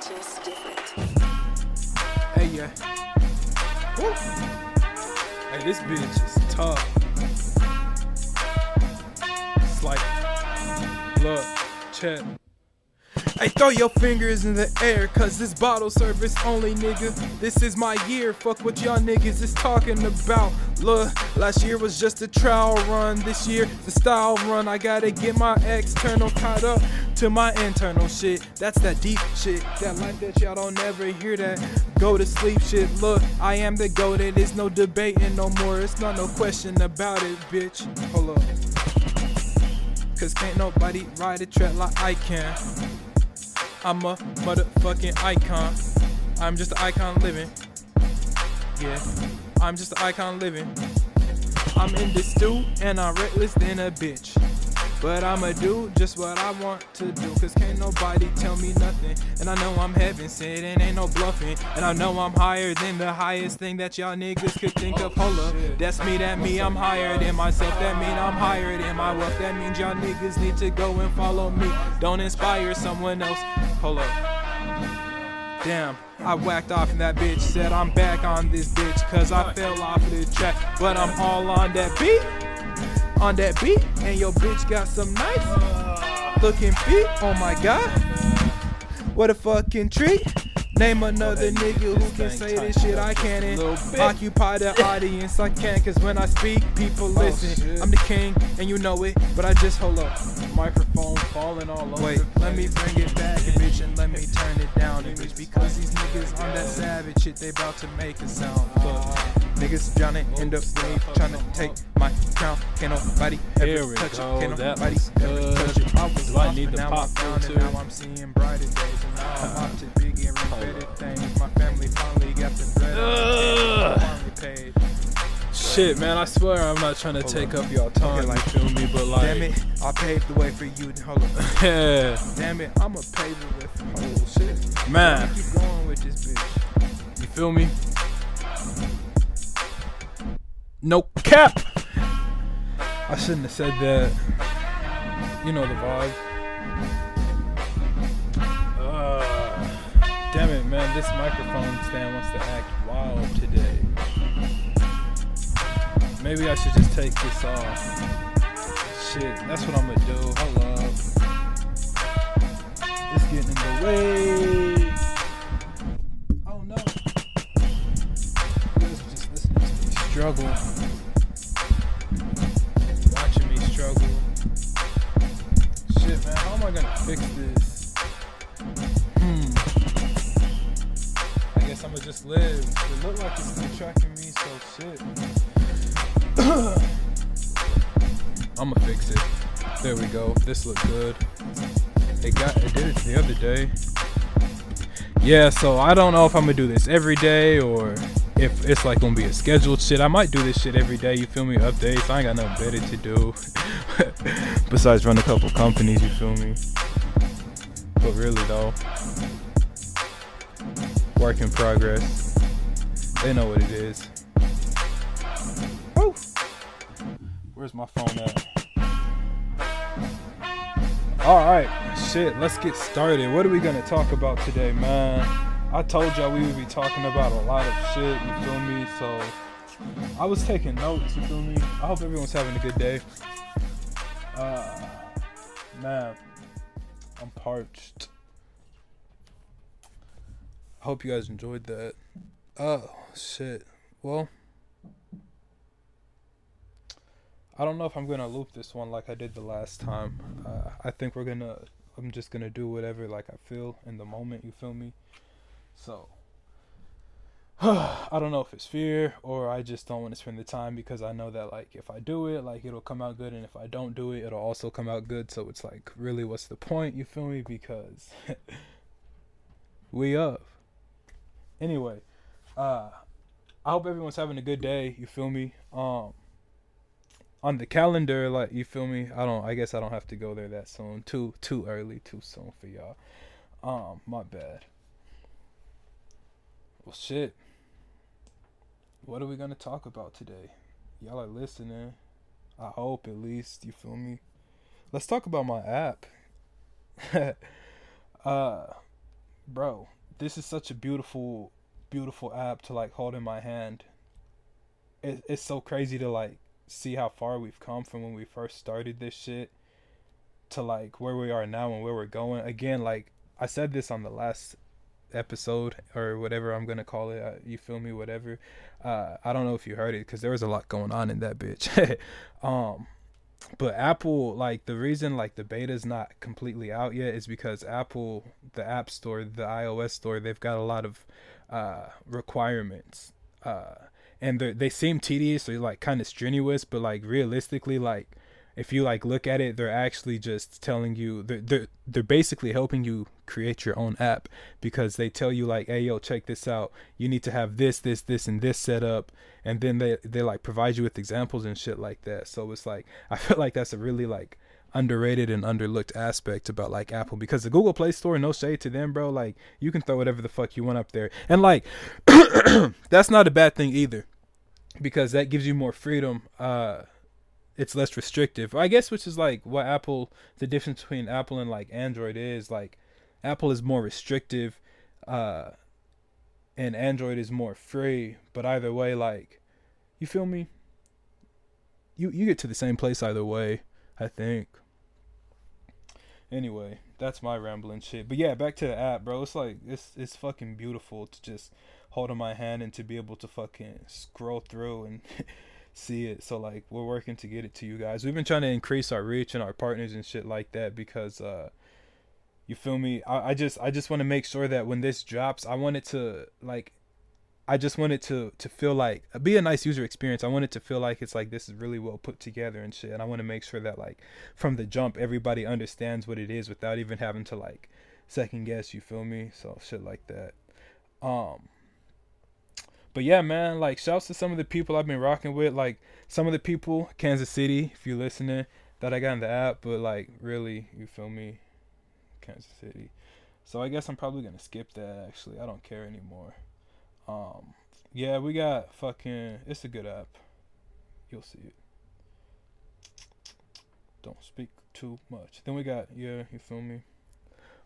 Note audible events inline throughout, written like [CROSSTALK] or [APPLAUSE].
just different. Hey, yeah. Woo. Hey, this bitch is tough. It's like, look, check. Hey, throw your fingers in the air, cause this bottle service only, nigga. This is my year, fuck what y'all niggas is talking about. Look, last year was just a trial run. This year, the style run. I gotta get my external caught up to my internal shit. That's that deep shit. That life that y'all don't ever hear that. Go to sleep shit. Look, I am the goat, and there's no debating no more. It's not no question about it, bitch. Hold up. Cause can't nobody ride a track like I can. I'm a motherfucking icon. I'm just an icon living. Yeah, I'm just an icon living. I'm in this stew and I'm reckless than a bitch. But I'ma do just what I want to do. Cause can't nobody tell me nothing. And I know I'm heaven sent and ain't no bluffing. And I know I'm higher than the highest thing that y'all niggas could think of. Hold up. That's me, that me. I'm higher than myself. That mean I'm higher than my wealth. That means y'all niggas need to go and follow me. Don't inspire someone else. Hold up. Damn, I whacked off and that bitch said I'm back on this bitch cause I fell off the track. But I'm all on that beat, on that beat, and your bitch got some nice looking feet. Oh my god, what a fucking treat. Name another nigga who can say this shit. I can and occupy the audience. I can cause when I speak people oh, listen. I'm the king and you know it but I just hold up. Microphone falling all over Wait. let me bring it back bitch and let me turn it down bitch because these niggas on that savage shit they about to make a sound. Look, niggas drowning in the wave trying to take my crown can't nobody ever touch it can't nobody ever touch it I was Do I lost need but the now pop I'm found and now I'm seeing brighter days and now I'm to bigger and better things my family finally got the bread Ugh. finally paid Shit, man, I swear I'm not trying to take up y'all time. like- you feel me? But like, Damn it, I paved the way for you. Hold up. [LAUGHS] yeah, Damn it, I'm a pave it with whole shit. man, Keep going with this bitch. you feel me? No cap. I shouldn't have said that. You know the vibe. Uh, damn it, man, this microphone stand wants to act wild today. Maybe I should just take this off. Shit, that's what I'm gonna do. Hold up. It's getting in the way. Struggle. Watching me struggle. Shit, man, how am I gonna fix this? Hmm. I guess I'ma just live. It look like it's tracking me, so shit. [COUGHS] I'ma fix it. There we go. This look good. It got it did it the other day. Yeah, so I don't know if I'm gonna do this every day or if it's like gonna be a scheduled shit. I might do this shit every day, you feel me? Updates. I ain't got nothing better to do. [LAUGHS] Besides run a couple companies, you feel me? But really though. Work in progress. They know what it is. Woo! Where's my phone at? Alright, shit, let's get started. What are we gonna talk about today, man? I told y'all we would be talking about a lot of shit, you feel me? So I was taking notes, you feel me? I hope everyone's having a good day. Uh man, I'm parched. I hope you guys enjoyed that. Oh shit. Well I don't know if I'm gonna loop this one like I did the last time. Uh, I think we're gonna. I'm just gonna do whatever like I feel in the moment. You feel me? So [SIGHS] I don't know if it's fear or I just don't want to spend the time because I know that like if I do it, like it'll come out good, and if I don't do it, it'll also come out good. So it's like really, what's the point? You feel me? Because [LAUGHS] we up. Anyway, uh, I hope everyone's having a good day. You feel me? Um on the calendar, like you feel me. I don't. I guess I don't have to go there that soon. Too too early. Too soon for y'all. Um, my bad. Well, shit. What are we gonna talk about today? Y'all are listening. I hope at least you feel me. Let's talk about my app. [LAUGHS] uh, bro, this is such a beautiful, beautiful app to like hold in my hand. It, it's so crazy to like see how far we've come from when we first started this shit to like where we are now and where we're going. Again, like I said this on the last episode or whatever I'm gonna call it. Uh, you feel me? Whatever. Uh, I don't know if you heard it because there was a lot going on in that bitch. [LAUGHS] um, but Apple, like the reason like the beta's not completely out yet is because Apple, the App Store, the iOS store, they've got a lot of uh, requirements. Uh, and they seem tedious or like kind of strenuous, but like realistically, like if you like look at it, they're actually just telling you they're they're, they're basically helping you create your own app because they tell you like, hey yo, check this out. You need to have this, this, this, and this set up, and then they they like provide you with examples and shit like that. So it's like [LAUGHS] I feel like that's a really like underrated and underlooked aspect about like Apple because the Google Play Store, no shade to them, bro. Like you can throw whatever the fuck you want up there, and like [COUGHS] that's not a bad thing either because that gives you more freedom. Uh, it's less restrictive. I guess which is like what Apple the difference between Apple and like Android is like Apple is more restrictive uh and Android is more free, but either way like you feel me? You you get to the same place either way, I think. Anyway, that's my rambling shit. But yeah, back to the app, bro. It's like it's it's fucking beautiful to just hold in my hand and to be able to fucking scroll through and [LAUGHS] see it. So like we're working to get it to you guys. We've been trying to increase our reach and our partners and shit like that because uh you feel me? I, I just I just want to make sure that when this drops, I want it to like I just want it to to feel like be a nice user experience. I want it to feel like it's like this is really well put together and shit. And I want to make sure that like from the jump everybody understands what it is without even having to like second guess, you feel me? So shit like that. Um but yeah, man, like shouts to some of the people I've been rocking with, like some of the people, Kansas City, if you're listening, that I got in the app, but like really, you feel me? Kansas City. So I guess I'm probably gonna skip that actually. I don't care anymore. Um yeah, we got fucking it's a good app. You'll see it. Don't speak too much. Then we got yeah, you feel me?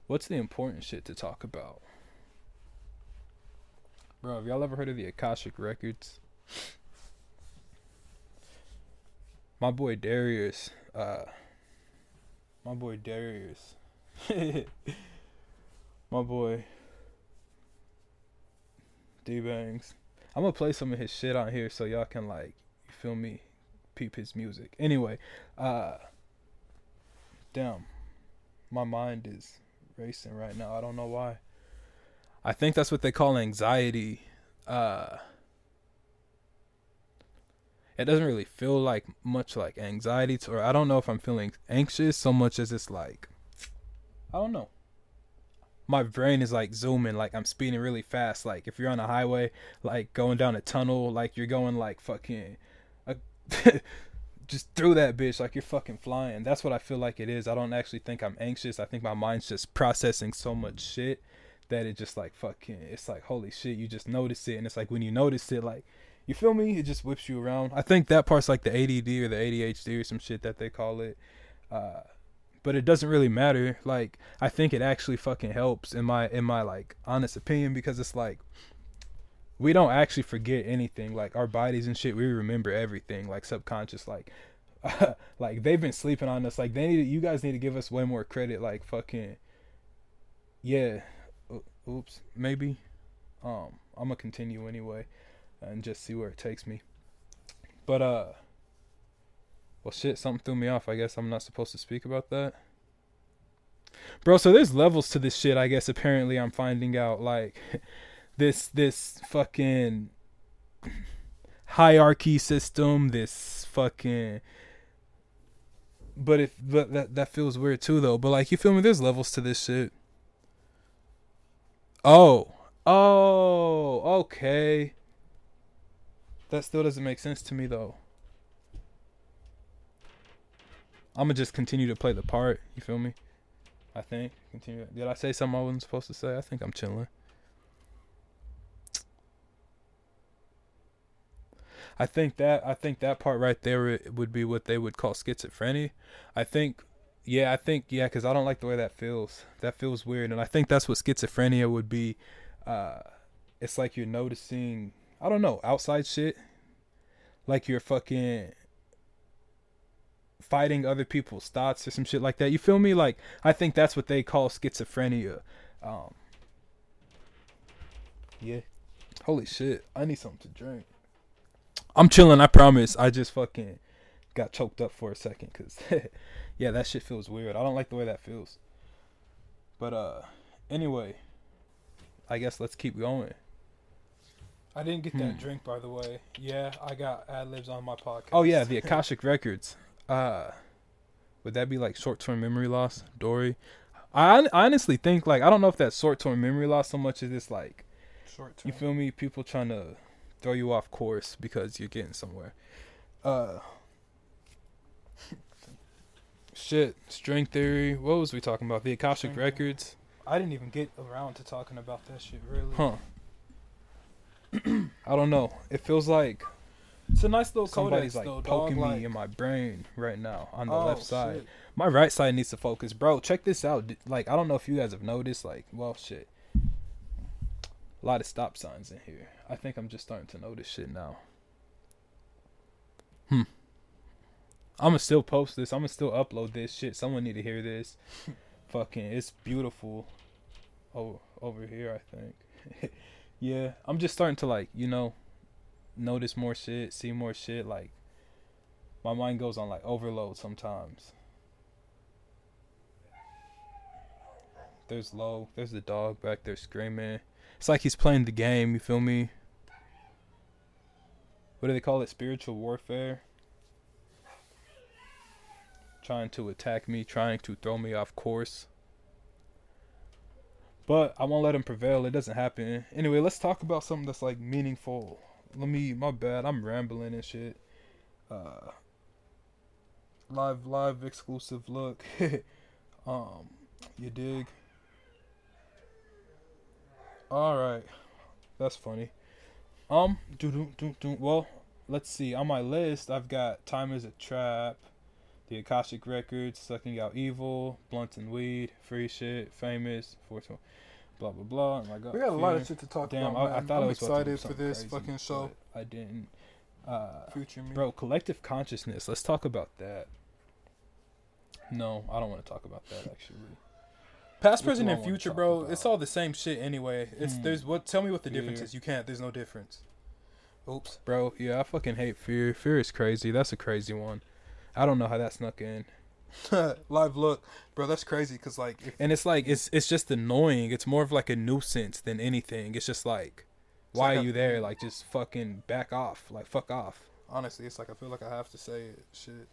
What's the important shit to talk about? Bro, have y'all ever heard of the Akashic Records? My boy Darius, uh, my boy Darius, [LAUGHS] my boy D Bangs. I'm gonna play some of his shit on here so y'all can like, you feel me, peep his music. Anyway, uh, damn, my mind is racing right now. I don't know why. I think that's what they call anxiety. Uh, it doesn't really feel like much like anxiety, to, or I don't know if I'm feeling anxious so much as it's like, I don't know. My brain is like zooming, like I'm speeding really fast. Like if you're on a highway, like going down a tunnel, like you're going like fucking, uh, [LAUGHS] just through that bitch, like you're fucking flying. That's what I feel like it is. I don't actually think I'm anxious. I think my mind's just processing so much shit that it just like fucking it's like holy shit you just notice it. And it's like when you notice it like you feel me? It just whips you around. I think that part's like the add or the adhd or some shit that they call it. Uh but it doesn't really matter. Like i think it actually fucking helps in my in my like honest opinion because it's like we don't actually forget anything. Like our bodies and shit we remember everything like subconscious like [LAUGHS] like they've been sleeping on us. Like they need you guys need to give us way more credit like fucking yeah oops, maybe. Um, I'm gonna continue anyway, and just see where it takes me. But uh, well, shit, something threw me off. I guess I'm not supposed to speak about that. Bro, so there's levels to this shit. I guess apparently I'm finding out like [LAUGHS] this this fucking hierarchy system. This fucking but if but that that feels weird too though. But like you feel me? There's levels to this shit. Oh. Oh, okay. That still doesn't make sense to me though. I'm gonna just continue to play the part. You feel me? I think. Continue. Did I say something I wasn't supposed to say? I think I'm chilling. I think that I think that part right there would be what they would call schizophrenia. I think yeah, I think yeah, because I don't like the way that feels. That feels weird, and I think that's what schizophrenia would be. Uh, it's like you're noticing. I don't know outside shit. Like you're fucking fighting other people's thoughts or some shit like that. You feel me? Like I think that's what they call schizophrenia. Um, yeah. Holy shit! I need something to drink. I'm chilling. I promise. I just fucking got choked up for a second, cause [LAUGHS] yeah, that shit feels weird. I don't like the way that feels. But uh, anyway, I guess let's keep going. I didn't get that Hmm. drink, by the way. Yeah, I got ad libs on my podcast. Oh yeah, the [LAUGHS] Akashic Records. Uh would that be like short term memory loss, Dory? I, I honestly think like I don't know if that's short term memory loss so much as it's like short term. you feel me, people trying to throw you off course because you're getting somewhere. Uh shit, string theory. What was we talking about? The Akashic String theory. Records. I didn't even get around to talking about that shit. Really, Huh. [CLEARS THROAT] I don't know. It feels like it's a nice little somebody's codex like though, dog. poking like, me in my brain right now on the oh, left side. shit. My right side needs to focus, bro. Check this out. Like I don't know if you guys have noticed. Like, well, shit. A lot of stop signs in here. I think I'm just starting to notice shit now. Hmm. I'm gonna still post this. I'm gonna still upload this shit. Someone need to hear this. [LAUGHS] Fucking, it's beautiful. Over over here, I think. [LAUGHS] yeah, I'm just starting to like, you know, notice more shit, see more shit. Like, my mind goes on like overload sometimes. There's low. There's the dog back there screaming. It's like he's playing the game. You feel me? What do they call it? Spiritual warfare. Trying to attack me, trying to throw me off course. But I won't let him prevail. It doesn't happen. Anyway, let's talk about something that's like meaningful. Let me. My bad. I'm rambling and shit. Uh. Live, live, exclusive look. [LAUGHS] um, you dig? All right, that's funny. Um, do do do do. Well, let's see. On my list, I've got "Time Is a Trap," the Akashic Records, "Sucking Out Evil," "Blunt and Weed," "Free Shit," "Famous," "420," blah blah blah. And I got We got a lot of shit to talk Damn, about. I, I thought I'm I was about to do excited for this crazy, fucking show. I didn't. Uh, Future me. bro, collective consciousness. Let's talk about that. No, I don't want to talk about that actually. Past, present, and future, bro. about? It's all the same shit anyway. It's Hmm. there's what? Tell me what the difference is. You can't. There's no difference. Oops. Bro, yeah, I fucking hate fear. Fear is crazy. That's a crazy one. I don't know how that snuck in. [LAUGHS] Live look, bro. That's crazy. Cause like, if, And it's like it's it's just annoying. It's more of like a nuisance than anything. It's just like It's why like are you there? Like just fucking back off. Like fuck off. honestly, it's like I feel like I have to say it. Shit.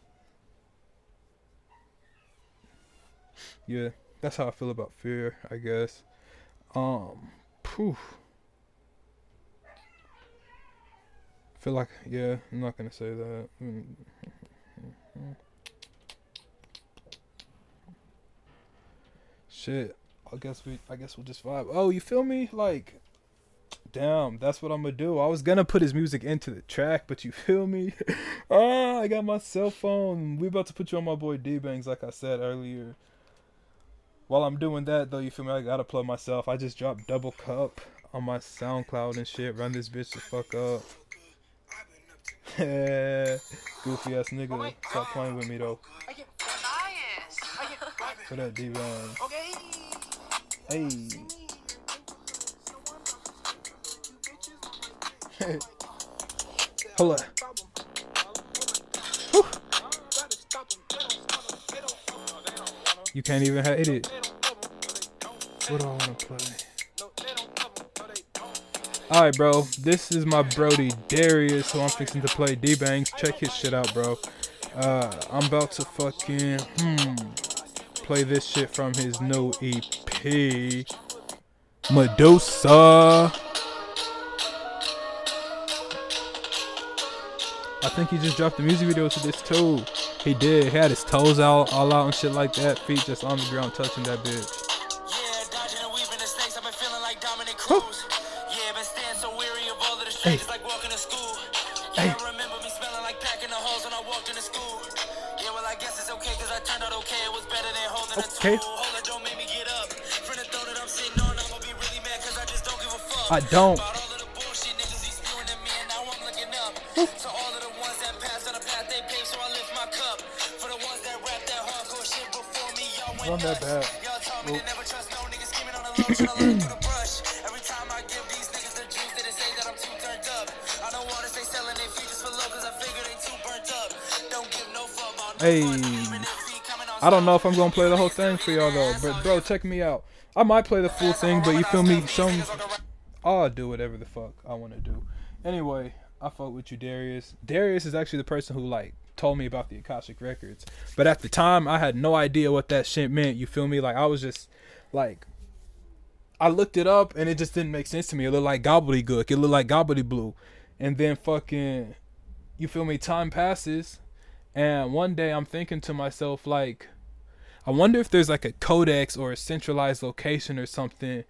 Yeah, that's how I feel about fear, I guess. Um, poof. Feel like yeah, I'm not gonna say that. Mm. Shit, I guess we, I guess we'll just vibe. Oh, you feel me? Like, damn, that's what I'm gonna do. I was gonna put his music into the track, but you [LAUGHS] feel me? [LAUGHS] ah, I got my cell phone. We about to put you on my boy D Bangs, like I said earlier. While I'm doing that, though, you feel me? I gotta plug myself. I just dropped Double Cup on my SoundCloud and shit. Run this bitch the fuck up. Yeah, [LAUGHS] goofy ass nigga. Stop playing with me, though. For that D Bang. Hey. [LAUGHS] Hold up. You can't even hit it. What do I want to play? Alright, bro. This is my Brody Darius, who I'm fixing to play D Bangs. Check his shit out, bro. Uh, I'm about to fucking hmm play this shit from his new EP, Medusa. I think he just dropped the music video to this too. He did. He had his toes out, all out and shit like that. Feet just on the ground touching that bitch. Yeah, dodging and weaving the snakes, I've been feeling like Dominick Cruz. Yeah, been staying so weary of all of the streets, like walking to school. Yeah, Hey. I remember me smelling like packing the holes when I walked into school. Yeah, well, I guess it's okay, cause I turned out okay. It was better than holding Okay. a tool. I don't. About all of the bullshit niggas be spewing at me, and now I'm looking up. to all of the ones that passed on the path they paved, so I lift my cup. For the ones that rap that hardcore shit before me, y'all went Run that back. Y'all told me to never trust no niggas scheming on the low, tryna learn through the brush. Every time I give these niggas the juice, they say that I'm too turned up. I don't wanna stay selling their features for low, cause I figure they too burnt up. Don't give no fuck about no Hey. fun, even if he coming on I don't know if I'm gonna play the whole thing for y'all though, but bro, check me out. I might play the full thing, but you feel me? Some I'll do whatever the fuck I want to do. Anyway, I fuck with you, Darius. Darius is actually the person who like told me about the Akashic records, but at the time I had no idea what that shit meant. You feel me? Like I was just like. I looked it up and it just didn't make sense to me. It looked like gobbledygook. It looked like gobbledyblue. And then fucking, you feel me? Time passes, and one day I'm thinking to myself like, I wonder if there's like a codex or a centralized location or something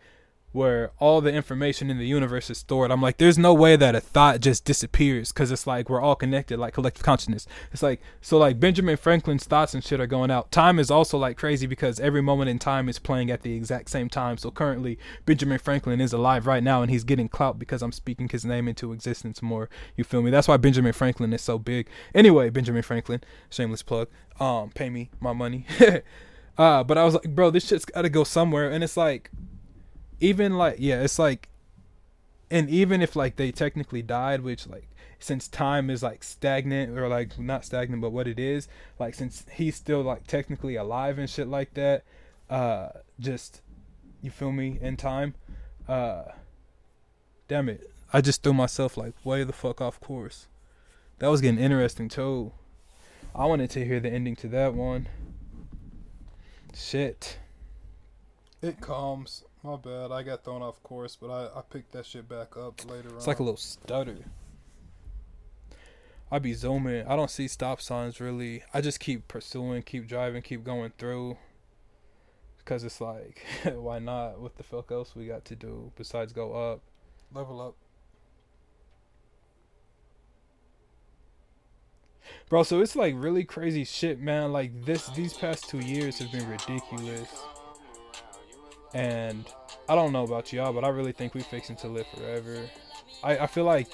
where all the information in the universe is stored. I'm like, there's no way that a thought just disappears because it's like we're all connected, like collective consciousness. It's like, so like Benjamin Franklin's thoughts and shit are going out. Time is also like crazy because every moment in time is playing at the exact same time. So currently, Benjamin Franklin is alive right now and he's getting clout because I'm speaking his name into existence more. You feel me? That's why Benjamin Franklin is so big. Anyway, Benjamin Franklin, shameless plug. Um, pay me my money. [LAUGHS] uh, but I was like, bro, this shit's got to go somewhere. And it's like, even like yeah it's like and even if like they technically died which like since time is like stagnant or like not stagnant but what it is like since he's still like technically alive and shit like that uh just you feel me in time uh damn it. I just threw myself like way the fuck off course. That was getting interesting too. I wanted to hear the ending to that one. Shit. It calms. My bad. I got thrown off course, but I, I picked that shit back up later on. It's on. like a little stutter. I be zooming. I don't see stop signs really. I just keep pursuing, keep driving, keep going through. Cause it's like, [LAUGHS] why not? What the fuck else we got to do besides go up? level up. Bro, so it's like really crazy shit, man. Like this these past 2 years have been ridiculous. And I don't know about y'all, but I really think we fixing to live forever. I I feel like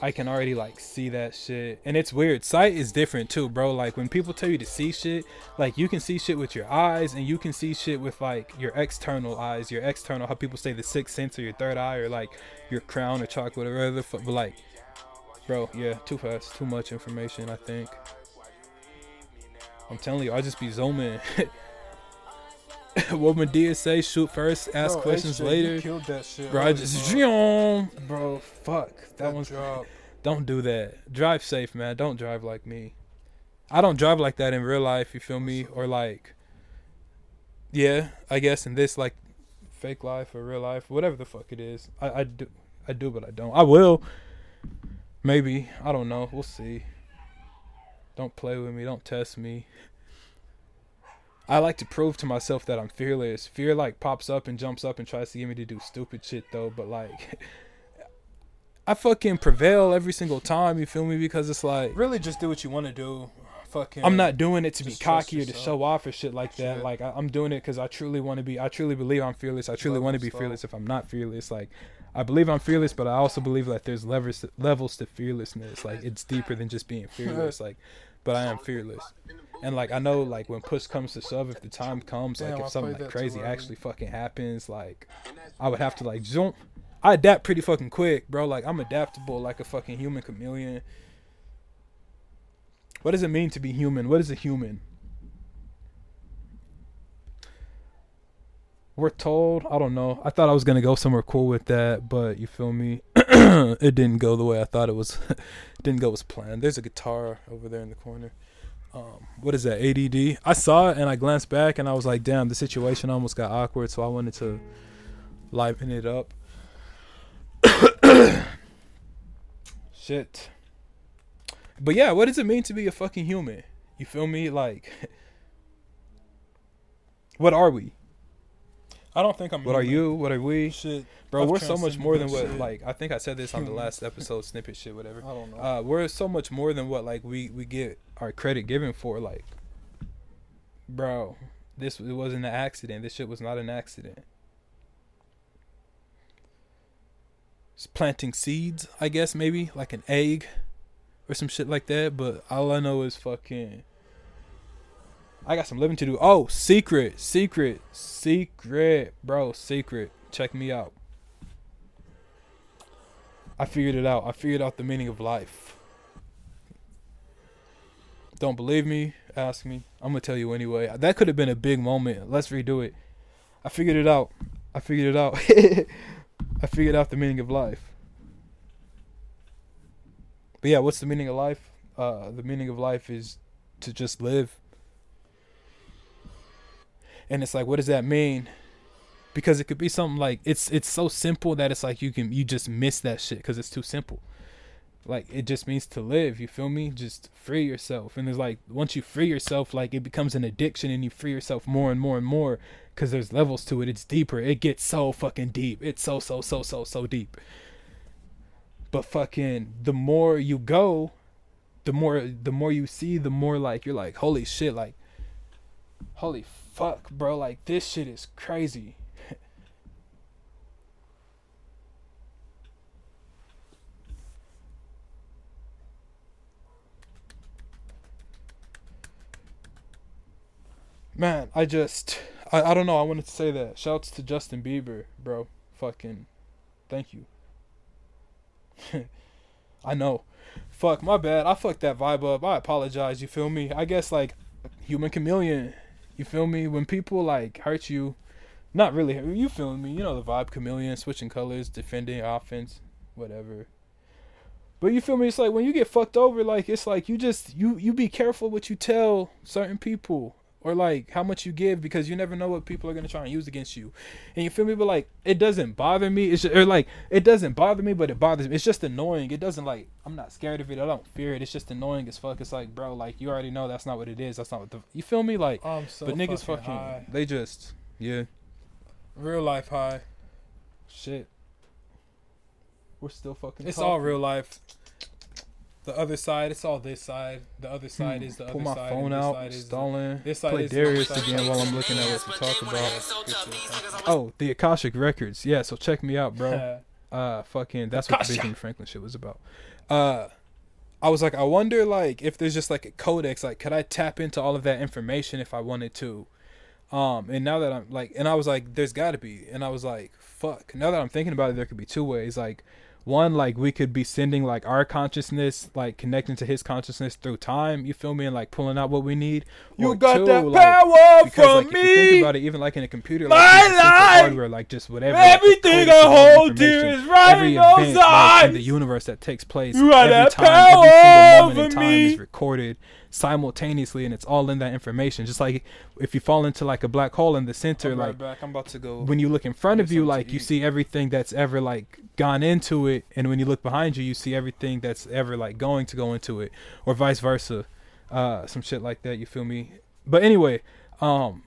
I can already like see that shit. And it's weird. Sight is different too, bro. Like when people tell you to see shit, like you can see shit with your eyes and you can see shit with like your external eyes, your external how people say the sixth sense or your third eye or like your crown or chakra, whatever the. But like, bro, yeah, too fast, too much information. I think. I'm telling you, I just be zooming. [LAUGHS] [LAUGHS] what Madea say? Shoot first, ask Bro, questions HJ, later. killed that shit. Bro, I just bro. bro, fuck. That Good one's job. don't do that. Drive safe, man. Don't drive like me. I don't drive like that in real life, you feel me? Or like Yeah, I guess in this like fake life or real life, whatever the fuck it is. I, I do I do but I don't. I will. Maybe. I don't know. We'll see. Don't play with me, don't test me. I like to prove to myself that I'm fearless. Fear like pops up and jumps up and tries to get me to do stupid shit though, but like [LAUGHS] I fucking prevail every single time, you feel me? Because it's like Really, just do what you want to do. Fucking. I'm not doing it to be cocky or to show off or shit like that. Shit. Like I, I'm doing it because I truly want to be. I truly believe I'm fearless. I truly want to be fearless. If I'm not fearless, like I believe I'm fearless, but I also believe that there's levels levels to fearlessness. Like it's deeper than just being [LAUGHS] fearless. Like, but I am fearless. And like I know, like when push comes to shove, if the time comes, like if something like crazy actually fucking happens, like I would have to like jump. I adapt pretty fucking quick, bro. Like I'm adaptable, like a fucking human chameleon. What does it mean to be human? What is a human? We're told. I don't know. I thought I was gonna go somewhere cool with that, but you feel me? [CLEARS THROAT] it didn't go the way I thought it was. [LAUGHS] didn't go as planned. There's a guitar over there in the corner. Um, what is that? ADD. I saw it and I glanced back and I was like, damn, the situation almost got awkward. So I wanted to liven it up. [COUGHS] Shit. But yeah, what does it mean to be a fucking human? You feel me? Like, [LAUGHS] what are we? I don't think I'm. What are you? What are we? Shit. Bro, I've we're so much more than what, shit. like, I think I said this on the last episode, snippet shit, whatever. I don't know. Uh, we're so much more than what, like, we, we get our credit given for. Like, bro, this it wasn't an accident. This shit was not an accident. It's planting seeds, I guess maybe like an egg or some shit like that. But all I know is fucking. I got some living to do. Oh, secret, secret, secret, bro, secret. Check me out. I figured it out. I figured out the meaning of life. Don't believe me? Ask me. I'm gonna tell you anyway. That could have been a big moment. Let's redo it. I figured it out. I figured it out. [LAUGHS] I figured out the meaning of life. But yeah, what's the meaning of life? Uh, the meaning of life is to just live. And it's like, what does that mean? Because it could be something like it's it's so simple that it's like you can you just miss that shit because it's too simple like it just means to live you feel me? Just free yourself. And it's like once you free yourself like it becomes an addiction and you free yourself more and more and more because there's levels to it. It's deeper. It gets so fucking deep. It's so so so so so deep. But fucking the more you go the more the more you see the more like you're like holy shit like holy fuck bro. Like this shit is crazy Man, I just I, I don't know, I wanted to say that. Shouts to Justin Bieber, bro. Fucking thank you. [LAUGHS] I know. Fuck, my bad. I fucked that vibe up. I apologize, you feel me? I guess like human chameleon. You feel me? When people like hurt you, not really you feel me, you know the vibe chameleon, switching colors, defending offense, whatever. But you feel me? It's like when you get fucked over, like it's like you just you you be careful what you tell certain people or like how much you give because you never know what people are gonna try and use against you. And you feel me? But like it doesn't bother me. It's just, or like it doesn't bother me, but it bothers me. It's just annoying. It doesn't like I'm not scared of it. I don't fear it. It's just annoying as fuck. It's like bro, like you already know that's not what it is. That's not what the you feel me? Like so but niggas fucking fucking high. they just yeah Real life high. shit. We're still fucking. It's talking. all real life. The other side, it's all this side. The other side is the Hmm. Pull other my side. phone and this out, side is the- stalling. this side Play is Darius side. again while I'm looking at what to talk about. Oh, the Akashic Records. Yeah, so check me out, bro. [LAUGHS] uh fucking that's what the Kasha. Benjamin Franklin shit was about. Uh I was like, I wonder like if there's just like a codex, like could I tap into all of that information if I wanted to? Um and now that I'm like and I was like, there's gotta be and I was like, fuck. Now that I'm thinking about it, there could be two ways. Like one, like we could be sending like our consciousness, like connecting to his consciousness through time, you feel me, and like pulling out what we need. You Or got two, that like, power because from like if you think about it, even like in a computer, like life! hardware, like just whatever. Everything I hold dear is right every in event like, in the universe that takes place You got every that time, every single moment in time me. is recorded simultaneously, and it's all in that information. Just like if you fall into like a black hole in the center, I'm like right. I'm about to go. when you look in front of you, like you see everything that's ever like gone into it, and when you look behind you, you see everything that's ever like going to go into it, or vice versa, uh, some shit like that. You feel me? But anyway, um,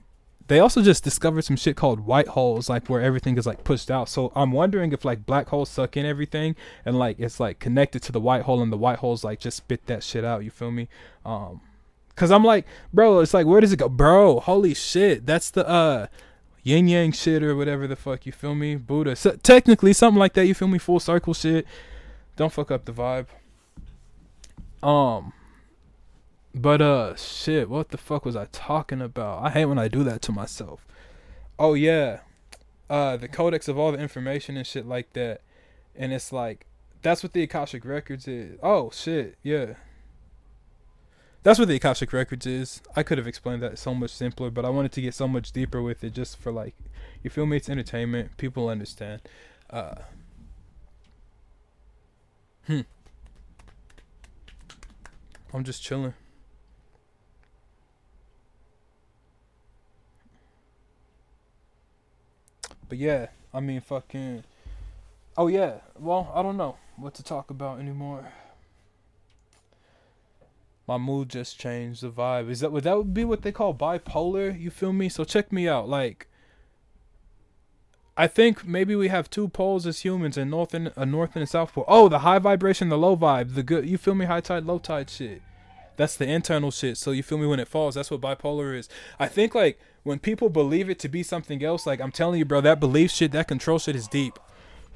they also just discovered some shit called white holes, like where everything is like pushed out. So I'm wondering if like black holes suck in everything, and like it's like connected to the white hole, and the white holes like just spit that shit out. You feel me? Um, cause I'm like, bro, it's like where does it go, bro? Holy shit, that's the uh yin yang shit or whatever the fuck you feel me buddha so, technically something like that you feel me full circle shit don't fuck up the vibe um but uh shit what the fuck was i talking about i hate when i do that to myself oh yeah uh the codex of all the information and shit like that and it's like that's what the akashic records is oh shit yeah that's what the Akashic Records is. I could have explained that so much simpler, but I wanted to get so much deeper with it just for like, you feel me? It's entertainment. People understand. Uh, hmm. I'm just chilling. But yeah, I mean, fucking. Oh yeah. Well, I don't know what to talk about anymore my mood just changed the vibe is that would that would be what they call bipolar you feel me so check me out like i think maybe we have two poles as humans a north and a north and a south pole oh the high vibration the low vibe the good you feel me high tide low tide shit That's the internal shit. So you feel me when it falls. That's what bipolar is. I think like when people believe it to be something else, like I'm telling you, bro, that belief shit, that control shit is deep.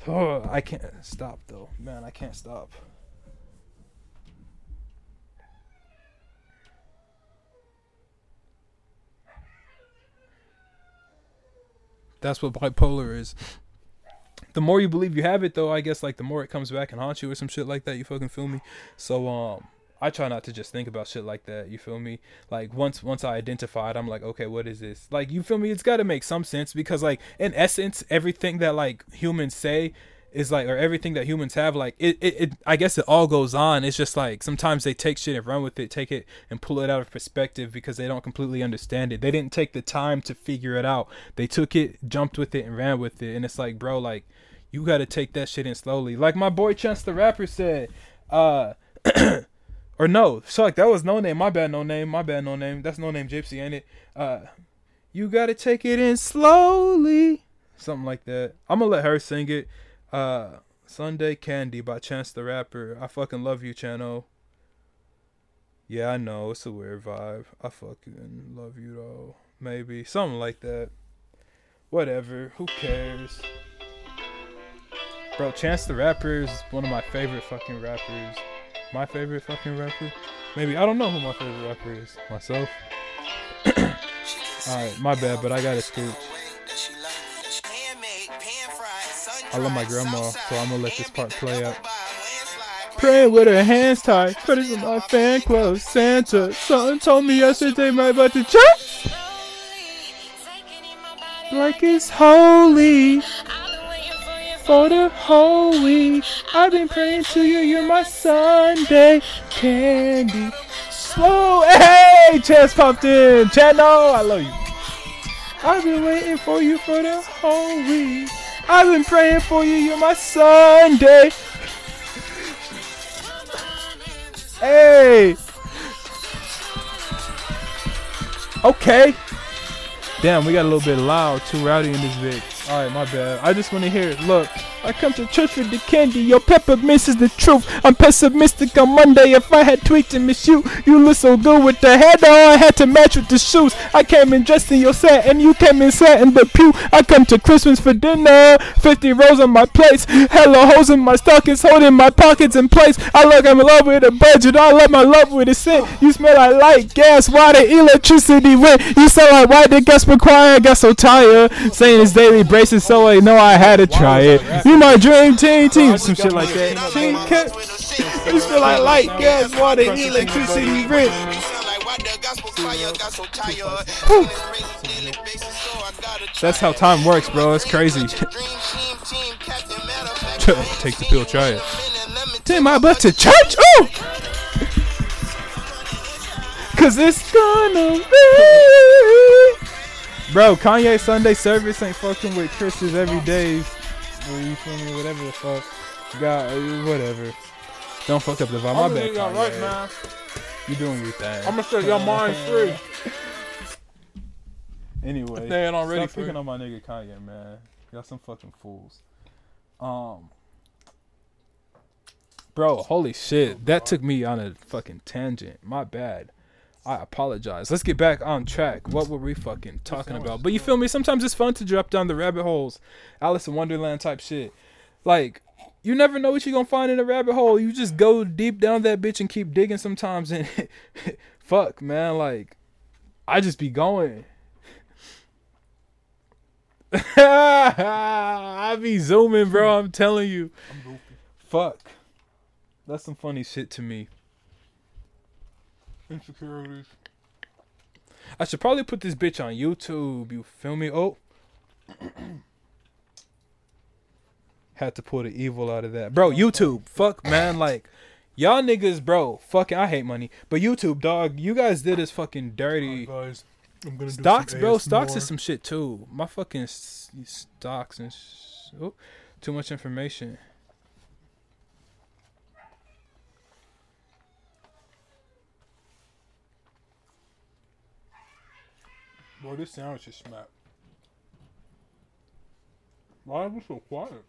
Oh, [SIGHS] I can't stop though, man. I can't stop. That's what bipolar is. The more you believe you have it, though, I guess like the more it comes back and haunts you or some shit like that. You fucking feel me? So um, I try not to just think about shit like that. You feel me? Like once once I identified, I'm like, okay, what is this? Like you feel me? It's got to make some sense because like in essence, everything that like humans say is like or everything that humans have like it, it, it i guess it all goes on it's just like sometimes they take shit and run with it take it and pull it out of perspective because they don't completely understand it they didn't take the time to figure it out they took it jumped with it and ran with it and it's like bro like you got to take that shit in slowly like my boy chance the rapper said uh [CLEARS THROAT] or no so like that was Noname my bad Noname my bad Noname that's Noname Gypsy ain't it uh you got to take it in slowly something like that i'm gonna let her sing it uh, Sunday Candy by Chance the Rapper. I fucking love you, Chano. Yeah, I know it's a weird vibe. I fucking love you though. Maybe something like that. Whatever. Who cares? Bro, Chance the Rapper is one of my favorite fucking rappers. My favorite fucking rapper. Maybe I don't know who my favorite rapper is. Myself. Alright, my bad, but I gotta scooch. I love my grandma, so I'm gonna let this part play out. Praying with her hands tied, in my fan clothes. Santa, something told me yesterday my butt to church. Like it's holy for the whole week. I've been praying to you, you're my Sunday candy. Slow, hey, chest popped in. Chad, I love you. I've been waiting for you for the whole week. I've been praying for you, you're my Sunday. Hey. Okay. Damn, we got a little bit loud, too rowdy in this vid. Alright, my bad. I just want to hear it. Look. I come to church with the candy. Your peppermint is the truth. I'm pessimistic on Monday. If I had tweaked and miss you, you look so good with the head on. I had to match with the shoes. I came in dressed in your set, and you came in sat in the pew. I come to Christmas for dinner. 50 rows on my plates. Hella holes in my stockings, holding my pockets in place. I look, I'm in love with a budget. I love my love with a scent. You smell like light gas, water, electricity went. You sound like why did gas require? I got so tired. Saying it's daily braces, so I know I had to try it. You my dream team, team, some shit like that. Team cut. You feel like light, gas, water, electricity, rent. That's how time works, bro. It's crazy. Take the pill, try it. Take my butt to church. Cause it's gonna be. Bro, Kanye Sunday service ain't fucking with Chris's every day. Or you feel me? Whatever the fuck. God, whatever. Don't fuck up the vibe. My bad. Y'all right, man. You doing your thing. I'm gonna set your mind free. [LAUGHS] Anyway, If they ain't already stop speaking free. on my nigga Kanye, man. Y'all some fucking fools. Um, bro, holy shit, that took me on a fucking tangent. My bad. I apologize. Let's get back on track. What were we fucking talking about? But you feel me? Sometimes it's fun to drop down the rabbit holes, Alice in Wonderland type shit. Like, you never know what you're gonna find in a rabbit hole. You just go deep down that bitch and keep digging sometimes. And [LAUGHS] fuck, man, like, I just be going. [LAUGHS] I be zooming, bro. I'm telling you. Fuck. That's some funny shit to me. Insecurities. I should probably put this bitch on YouTube. You feel me? Oh. [CLEARS THROAT] Had to pull the evil out of that. Bro, YouTube. Fuck, man. Like, y'all niggas, bro. Fucking, I hate money. But YouTube, dog, you guys did this fucking dirty. guys, I'm gonna Stocks, bro. Stocks is some shit too. My fucking stocks and sh- oh, too much information. Boy, this sandwich is smack. Why is it so quiet?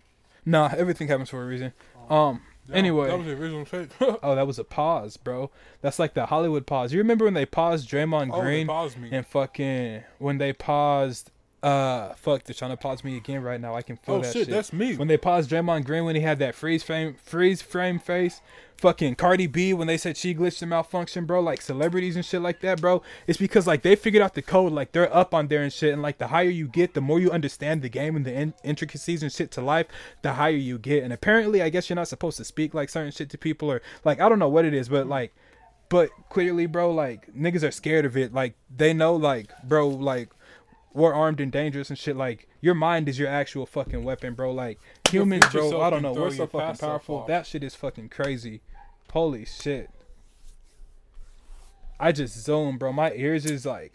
Nah, everything happens for a reason. Um. Anyway. that was the original tape. [LAUGHS] Oh, that was a pause, bro. That's like the Hollywood pause. You remember when they paused Draymond oh, they Green paused me. and fucking when they paused uh fuck they're trying to pause me again right now. I can feel oh that shit, shit. that's me. when they paused Draymond Green when he had that freeze frame freeze frame face. Fucking Cardi B when they said she glitched and malfunction, bro. Like celebrities and shit like that, bro. It's because like they figured out the code, like they're up on there and shit. And like the higher you get, the more you understand the game and the in- intricacies and shit to life, the higher you get. And apparently, I guess you're not supposed to speak like certain shit to people or like I don't know what it is, but like, but clearly, bro, like niggas are scared of it. Like they know, like bro, like we're armed and dangerous and shit. Like your mind is your actual fucking weapon, bro. Like humans, bro. I don't know what's so fucking powerful. off. That shit is fucking crazy. Holy shit. I just zone, bro. My ears is like.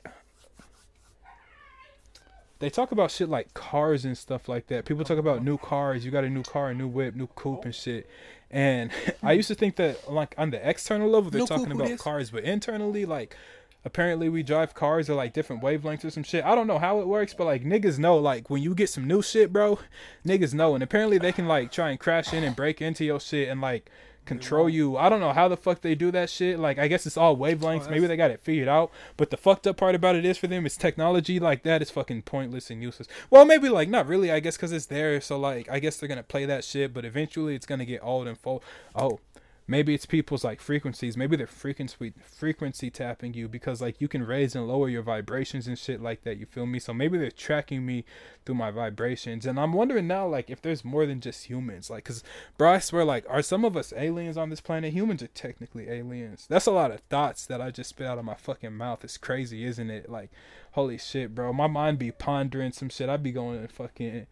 They talk about shit like cars and stuff like that. People talk about new cars. You got a new car, a new whip, new coupe and shit. And [LAUGHS] I used to think that like on the external level they're No talking about cars, but internally like apparently we drive cars at like different wavelengths or some shit. I don't know how it works, but like niggas know like when you get some new shit, bro, niggas know. And apparently they can like try and crash in and break into your shit and like control you. I don't know how the fuck they do that shit. Like I guess it's all wavelengths. Maybe they got it figured out. But the fucked up part about it is for them is technology like that is fucking pointless and useless. Well, maybe like not really. I guess because it's there. So like I guess they're gonna play that shit. But eventually it's gonna get old and full. Oh. Maybe it's people's like frequencies. Maybe they're frequency frequency tapping you because like you can raise and lower your vibrations and shit like that. You feel me? So maybe they're tracking me through my vibrations. And I'm wondering now like if there's more than just humans. Like, cause bro, I swear like are some of us aliens on this planet? Humans are technically aliens. That's a lot of thoughts that I just spit out of my fucking mouth. It's crazy, isn't it? Like, holy shit, bro. My mind be pondering some shit. i'd be going in fucking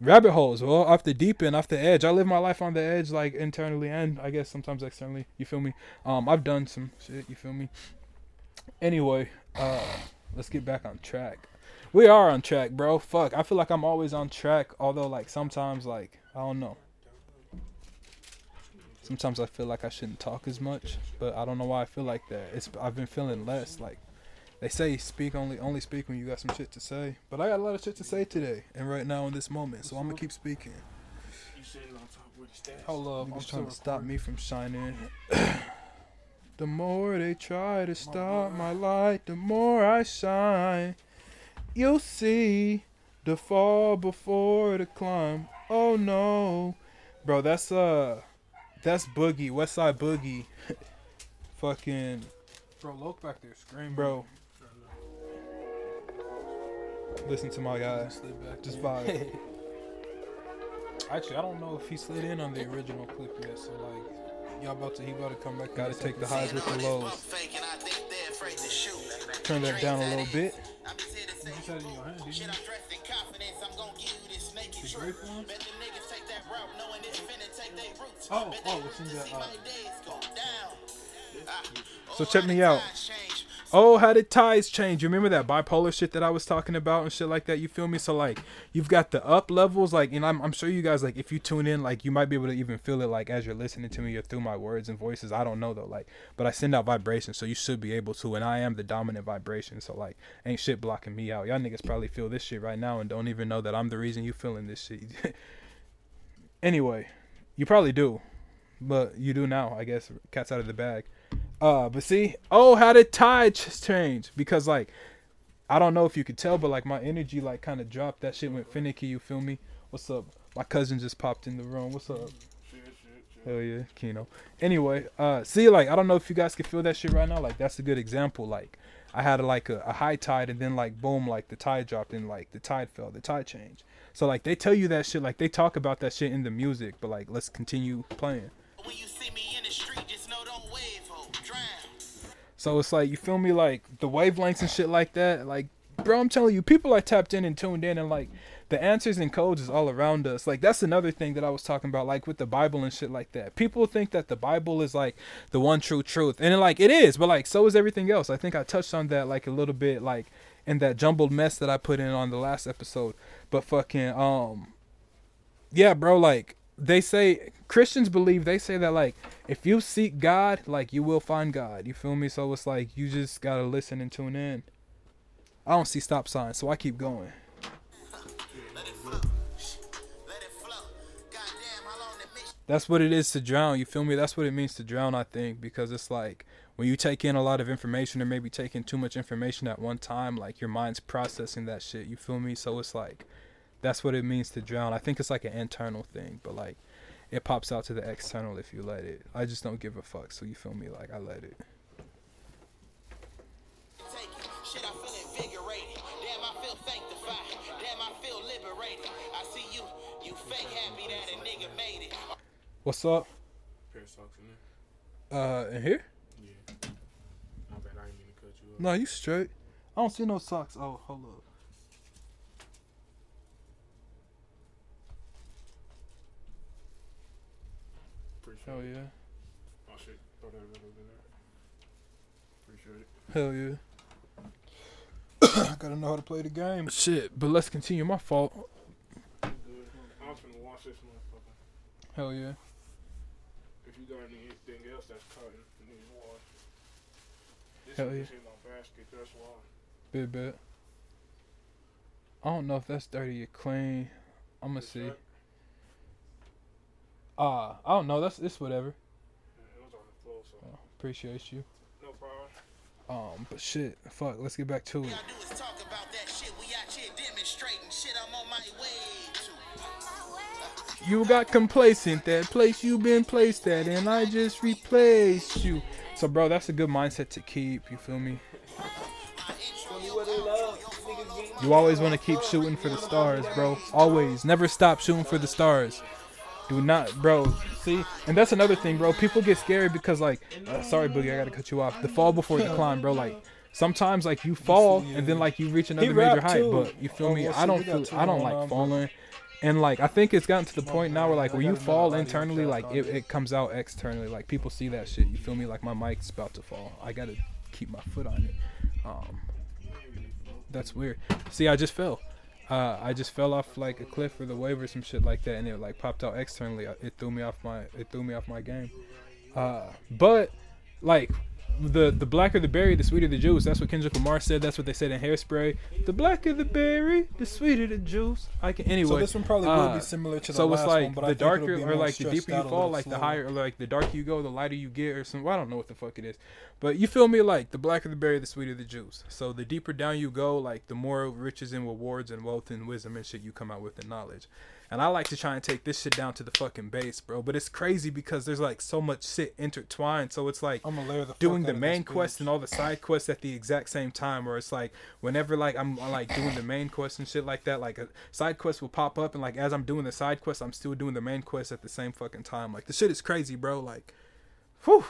rabbit holes well off the deep end off the edge. I live my life on the edge like internally and i guess sometimes externally. You feel me? Um i've done some shit you feel me? Anyway uh let's get back on track. We are on track bro. Fuck i feel like i'm always on track although like sometimes like i don't know. Sometimes i feel like i shouldn't talk as much but i don't know why i feel like that. It's i've been feeling less like they say speak only only speak when you got some shit to say. But I got a lot of shit to say today and right now in this moment, so I'm gonna keep speaking. You on top with the. Hold up, I'm trying to stop me from shining. the more they try to stop my light, the more I shine. You'll see the fall before the climb. Oh no, bro, that's uh, that's Boogie, Westside Boogie. [LAUGHS] Fucking Bro, Loke back there screaming. bro, listen to my guy. Slid back Just there. vibe. [LAUGHS] Actually, I don't know if he slid in on the original clip yet. So like, y'all about to he about to come back. Gotta take the highs with the lows. Turn that down a little bit. You just had it in your hand, didn't you? The grape one? Oh, oh, it's in the. Uh, So check me out. Oh, how did ties change? You remember that bipolar shit that I was talking about and shit like that? You feel me? So like, you've got the up levels, like, and I'm, I'm sure you guys like, if you tune in, like, you might be able to even feel it, like, as you're listening to me or through my words and voices. I don't know though, like, but I send out vibrations, so you should be able to, and I am the dominant vibration. So like, ain't shit blocking me out. Y'all niggas probably feel this shit right now and don't even know that I'm the reason you feeling this shit. [LAUGHS] anyway, you probably do, but you do now. I guess cat's out of the bag. Uh, but see, oh, how did tide ch- change? Because like, I don't know if you could tell, but like my energy like kind of dropped. That shit went finicky. You feel me? What's up? My cousin just popped in the room. What's up? Hell yeah, Kino. Anyway, uh, see, like I don't know if you guys can feel that shit right now. Like that's a good example. Like I had like a, a high tide and then like boom, like the tide dropped and like the tide fell, the tide changed. So like they tell you that shit, like they talk about that shit in the music, but like let's continue playing. When you see me in the street, just know don't. So it's like you feel me, like the wavelengths and shit like that. Like, bro, I'm telling you, people are tapped in and tuned in, and like the answers and codes is all around us. Like that's another thing that I was talking about, like with the Bible and shit like that. People think that the Bible is like the one true truth, and like it is, but like so is everything else. I think I touched on that like a little bit, like in that jumbled mess that I put in on the last episode. But fucking um, yeah, bro, like they say Christians believe they say that like if you seek God, like you will find God. You feel me? So it's like you just gotta listen and tune in. I don't see stop signs, so I keep going. That's what it is to drown. You feel me? That's what it means to drown. I think because it's like when you take in a lot of information or maybe taking too much information at one time, like your mind's processing that shit. You feel me? So it's like that's what it means to drown. I think it's like an internal thing, but like it pops out to the external if you let it. I just don't give a fuck. So you feel me? Like I let it. Take it. Shit, I feel invigorated. Damn, I feel sanctified. Damn, I feel liberated. I see you, you fake happy that a nigga made it. What's up? pair of socks in there. Uh, in here? Yeah. My bad, I didn't mean to cut you off. No, you straight. I don't see no socks. Oh, hold up. Appreciate Hell yeah. Oh shit, throw that right over there. Appreciate it. Hell yeah. I [COUGHS] gotta know how to play the game. Shit, but let's continue. My fault. Good. I'm finna wash this motherfucker. Hell yeah. If you got anything else that's cutting, you need to wash. This Hell is yeah. my basket, that's why. Bit bit. I don't know if that's dirty or clean. I'm gonna see. shirt, Ah, I don't know. That's it's whatever. yeah, It was on the floor, so Oh, appreciate you. no problem. Um, but shit, fuck. Let's get back to it. Y'all do is talk about that shit. We out here demonstrating shit I'm on my way. You got complacent. That place you been placed at, and I just replaced you. So, bro, that's a good mindset to keep. You feel me? You always want to keep shooting for the stars, bro. Always. Never stop shooting for the stars. Do not, bro. See? And that's another thing, bro. People get scared because, like, uh, sorry, Boogie, I gotta cut you off. The fall before the climb, bro. Like, sometimes, like, you fall and then, like, you reach another major height. too. But you feel Oh, me? well, I don't feel, I don't like on, bro. falling. And like I think it's gotten to the point now where like where I you fall internally, like it, it. it comes out externally. Like people see that shit. You feel me? Like my mic's about to fall. I gotta keep my foot on it. Um, that's weird. See, I just fell. Uh, I just fell off like a cliff or the wave or some shit like that, and it like popped out externally. Uh, It threw me off my it threw me off my game. Uh, but like the the blacker the berry, the sweeter the juice. That's what Kendrick Lamar said. That's what they said in Hairspray. The blacker the berry, the sweeter the juice. I can anyway. So this one probably will uh, be similar to the so last it's like one, but the it'll darker or like the deeper you fall, like the higher or like the darker you go, the lighter you get or something. Well, I don't know what the fuck it is. But you feel me like the blacker the berry, the sweeter the juice. So the deeper down you go, like the more riches and rewards and wealth and wisdom and shit you come out with and knowledge. And I like to try and take this shit down to the fucking base, bro. But it's crazy because there's like so much shit intertwined. So it's like the doing the main quest and all the side quests at the exact same time or it's like whenever like I'm uh, like doing the main quest and shit like that like a side quest will pop up and like as I'm doing the side quest I'm still doing the main quest at the same fucking time. Like the shit is crazy bro. Like whew.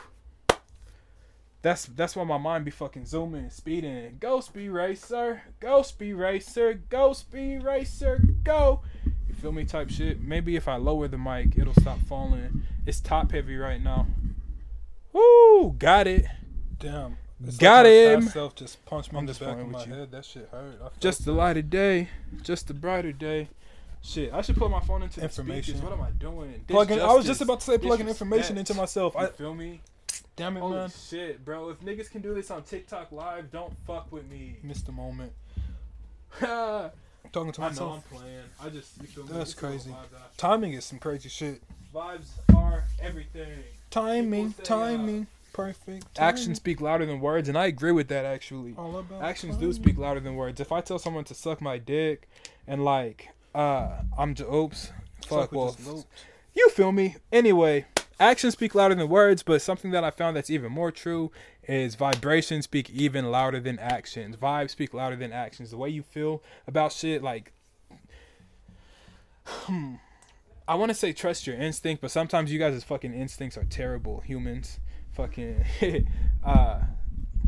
That's that's why my mind be fucking zooming and speeding. Go speed racer go speed racer go speed racer go feel me type shit maybe if I lower the mic it'll stop falling it's top heavy right now Woo, got it. Damn. It's Got like him. past Self just punched me I'm in the just back of my you. head. That shit hurt. Just the that. lighter day, just a brighter day. Shit, I should put my phone into the Information. speakers. What am I doing? Plugging. I was just about to say plugging information into myself. You I feel me? damn it, Holy man. shit, bro! If niggas can do this on TikTok live, don't fuck with me. Missed the moment. [LAUGHS] I Talking to know myself. I'm playing. I just you feel me? That's It's a crazy. vibe that Timing is some crazy shit. Vibes are everything. Timing, People say, uh, timing, perfect. Actions speak louder than words, and I agree with that actually. All about actions do timing. speak louder than words. If I tell someone to suck my dick and like uh I'm j- oops fuck Fuck with well this loop. you feel me anyway actions speak louder than words but something that I found that's even more true is vibrations speak even louder than actions. Vibes speak louder than actions. The way you feel about shit like hmm, [SIGHS] I want to say trust your instinct but sometimes you guys' fucking instincts are terrible humans. Fucking [LAUGHS] uh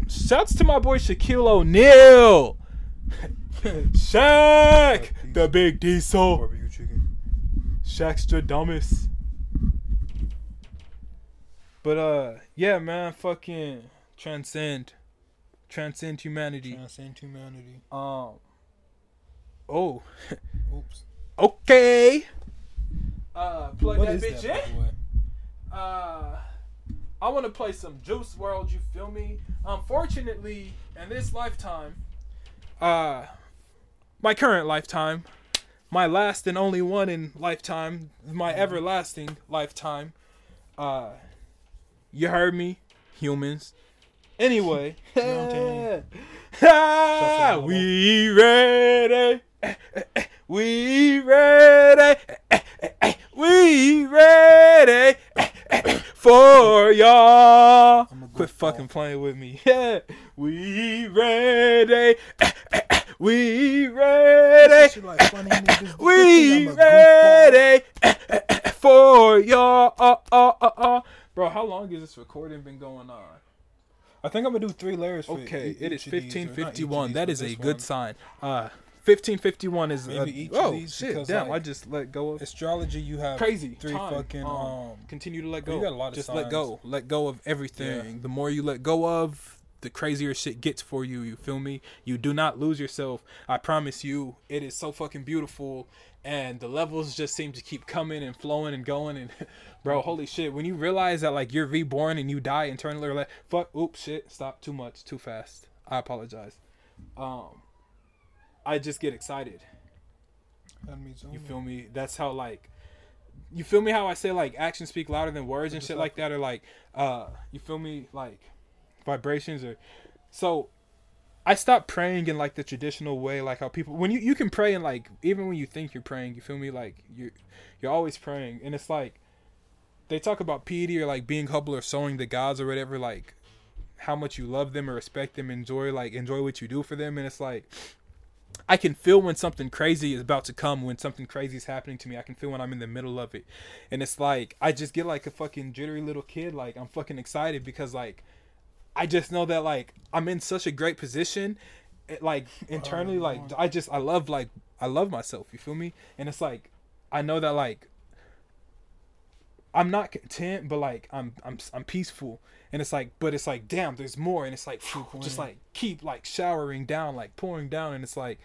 shouts to my boy Shaquille O'Neal. [LAUGHS] Shaq the big diesel. Shaqstradamus. But uh yeah man, fucking transcend. Transcend humanity. Transcend humanity. Um Oh. [LAUGHS] Oops. Okay. Uh plug What that is bitch that, in. the? Uh I want to play some Juice WRLD, you feel me? Unfortunately, in this lifetime, uh my current lifetime, my last and only one in lifetime, my everlasting lifetime. Uh, you heard me, humans. Anyway, [LAUGHS] [LAUGHS] we ready. We ready. We ready for y'all. Quit fucking playing with me. [LAUGHS] We ready. [CLEARS THROAT] We ready. Like. We I'm a goofball. ready [CLEARS THROAT] for y'all. Uh, uh, uh, uh. Bro, how long has this recording been going on? I think I'm gonna do three layers. For Okay, e- it is each of these, or not each of 1551. these, That but is a good one. sign. Uh 1551 is Maybe uh, each of oh these, shit, damn, like, I just let go of Astrology, you have crazy three time. fucking um, um. continue to let go. you got a lot of just let go. Let go of everything. The more you let go of, the crazier shit gets for you. You feel me? You do not lose yourself. I promise you. It is so fucking beautiful, and the levels just seem to keep coming and flowing and going. And [LAUGHS] bro, holy shit! When you realize that like you're reborn and you die internally, or like fuck, oops, shit, stop, too much, too fast. I apologize. Um, I just get excited. Let me zoom You feel me? That's how like you feel me how I say like actions speak louder than words and shit like- like that or like uh you feel me like vibrations or so I stopped praying in like the traditional way like how people when you you can pray and like even when you think you're praying you feel me like you're you're always praying and it's like they talk about piety or like being humble or sowing the gods or whatever like how much you love them or respect them enjoy like enjoy what you do for them and it's like I can feel when something crazy is about to come, when something crazy is happening to me. I can feel when I'm in the middle of it. And it's like I just get like a fucking jittery little kid, like I'm fucking excited because like I just know that like I'm in such a great position. It, like [LAUGHS] internally, oh, like I just I love like I love myself, you feel me? And it's like I know that like I'm not content, but like I'm I'm I'm peaceful, and it's like, but it's like, damn, there's more, and it's like, [SIGHS] just like keep like showering down, like pouring down, and it's like,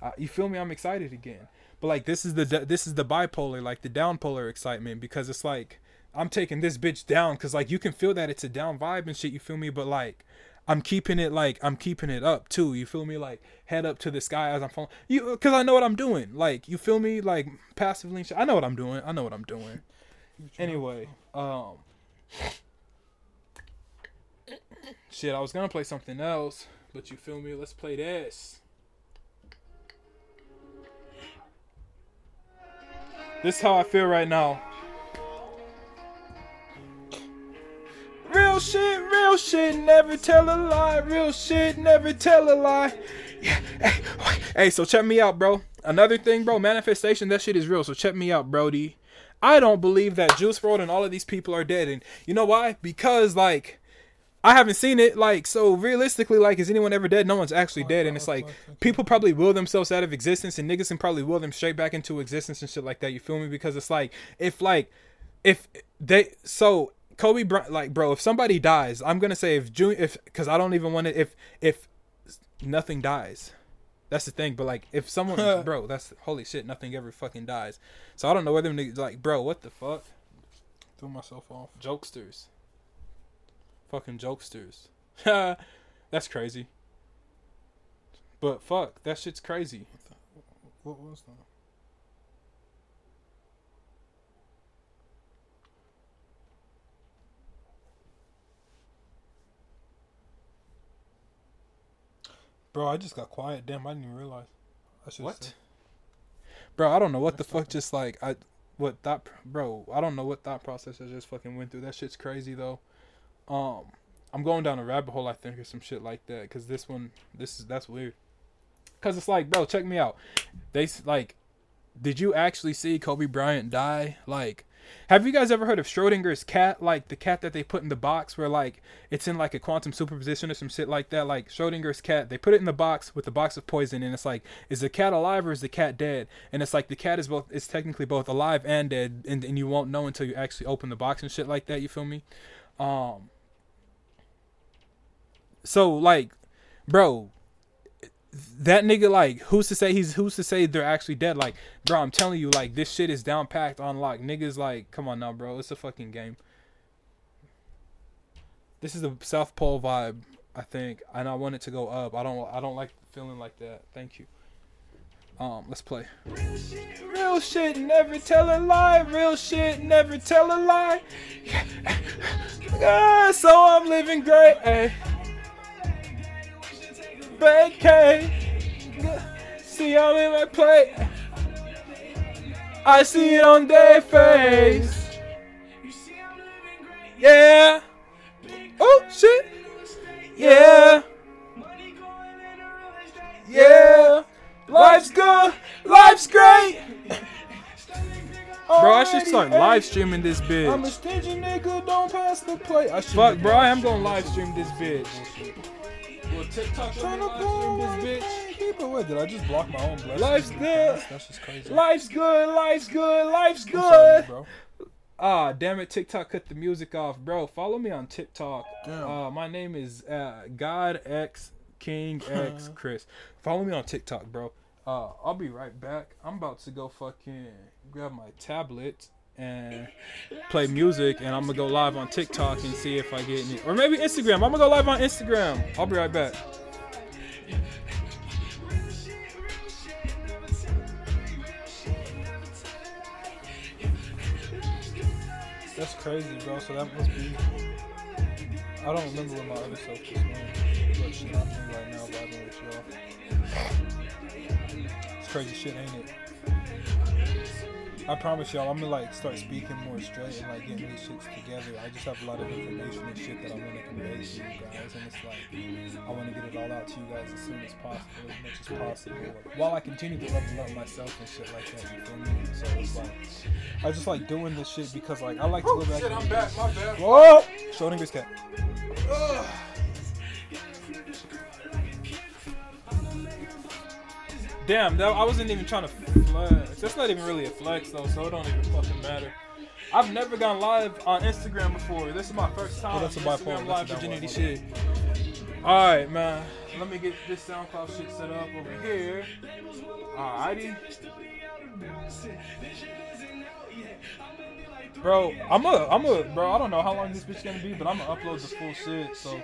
uh, you feel me? I'm excited again, but like this is the this is the bipolar, like the downpolar excitement, because it's like I'm taking this bitch down, cause like you can feel that it's a down vibe and shit, you feel me? But like I'm keeping it like I'm keeping it up too. You feel me? Like head up to the sky as I'm falling. You because I know what I'm doing. Like you feel me? Like passively. I know what I'm doing. I know what I'm doing. Anyway, um, shit, I was gonna play something else, but you feel me? Let's play this. This is how I feel right now. Real shit, real shit, never tell a lie. Real shit, never tell a lie. Yeah, hey, hey, so check me out, bro. Another thing, bro, manifestation, that shit is real. So check me out, Brody. I don't believe that Juice WRLD and all of these people are dead. And you know why? Because like I haven't seen it. Like so realistically, like is anyone ever dead? No one's actually dead. And it's like people probably will themselves out of existence and niggas can probably will them straight back into existence and shit like that. You feel me? Because it's like if like if they so Kobe like bro, if somebody dies, I'm gonna say if June if because I don't even want to if if nothing dies. That's the thing, but like if someone [LAUGHS] bro, that's holy shit, nothing ever fucking dies. So I don't know whether niggas like bro, what the fuck? Threw myself off. Jokesters. Fucking jokesters. [LAUGHS] that's crazy. But fuck, that shit's crazy. What was that? Bro, I just got quiet. Damn, I didn't even realize. I should What? Bro, I don't know what the fuck just like I what thought bro, I don't know what thought process I just fucking went through. That shit's crazy though. Um I'm going down a rabbit hole I think or some shit like that cuz this one this is that's weird. Cuz it's like, bro, check me out. They like did you actually see Kobe Bryant die? Like have you guys ever heard of Schrodinger's cat? Like the cat that they put in the box where like it's in like a quantum superposition or some shit like that. Like Schrodinger's cat, they put it in the box with the box of poison, and it's like, is the cat alive or is the cat dead? And it's like the cat is both, it's technically both alive and dead, and, and you won't know until you actually open the box and shit like that. You feel me? Um. So like, bro, that nigga like who's to say he's who's to say they're actually dead like bro i'm telling you like this shit is down packed on lock niggas like come on now bro it's a fucking game this is the south pole vibe i think and i want it to go up i don't i don't like feeling like that thank you Um, let's play. Real shit, never tell a lie. Real shit, never tell a lie. Yeah, so I'm living great. Ay. Vacay. See I'm in my plate. I see it on their face. Yeah. Oh shit. Yeah. Yeah. Life's good. Life's great. Bro, I should start live streaming this bitch. I'm a stingy nigga, don't pass the plate. I Fuck, bro, I am gonna live stream this bitch. Well, TikTok trying trying to to pull pull this this bitch. But wait, did I just block my own blessing? Life's good. That's, that's just crazy. Life's good. Life's good. Life's I'm sorry, good. bro. Ah, damn it, TikTok cut the music off, bro. Follow me on TikTok. Uh, my name is uh, God X King X [LAUGHS] Chris. Follow me on TikTok, bro. Uh, I'll be right back. I'm about to go fucking grab my tablet and [LAUGHS] play music, and I'm gonna go live on TikTok and see if I get any, or maybe Instagram. I'm gonna go live on Instagram. I'll be right back. That's crazy, bro. So that must be. I don't remember what my other self was doing. But shit, I'm right now, vibing with y'all. It's crazy shit, ain't it? I promise y'all, I'm gonna like start speaking more straight and like getting these shits together. I just have a lot of information and shit that I want to convey to you guys, and it's like I want to get it all out to you guys as soon as possible, as much as possible, while I continue to level up myself and shit like that. You feel me? So it's like I just like doing this shit because like I like to go back. Shit, I'm back. My bad. Whoa! Schrodinger's cat. Damn, that, I wasn't even trying to flex. That's not even really a flex though, so it don't even fucking matter. I've never gone live on Instagram before. This is my first time. Oh, that's a bipolar. Instagram live virginity shit. All right, man. Let me get this SoundCloud shit set up over here. Alrighty. Bro, I'm a, I'm a, bro. I don't know how long this bitch gonna be, but I'm gonna upload the full shit. So,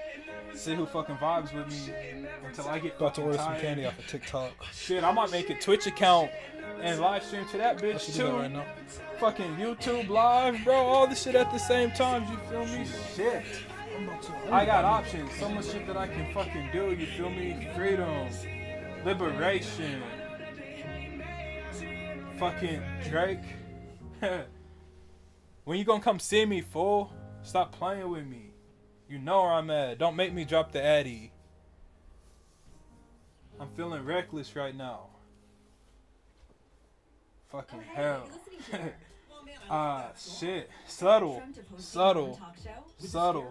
see who fucking vibes with me until I get About to fucking order some candy off of TikTok. Shit, I might make a Twitch account and live stream to that I bitch do that too. right now. Fucking YouTube live, bro. All the shit at the same time. You feel me? Shit. I got options. So much shit that I can fucking do. You feel me? Freedom, liberation. Fucking Drake. [LAUGHS] when you gonna come see me, fool? Stop playing with me. You know where I'm at. Don't make me drop the addy. I'm feeling reckless right now. Fucking hell. [LAUGHS] Ah, shit. Subtle. Subtle. Subtle.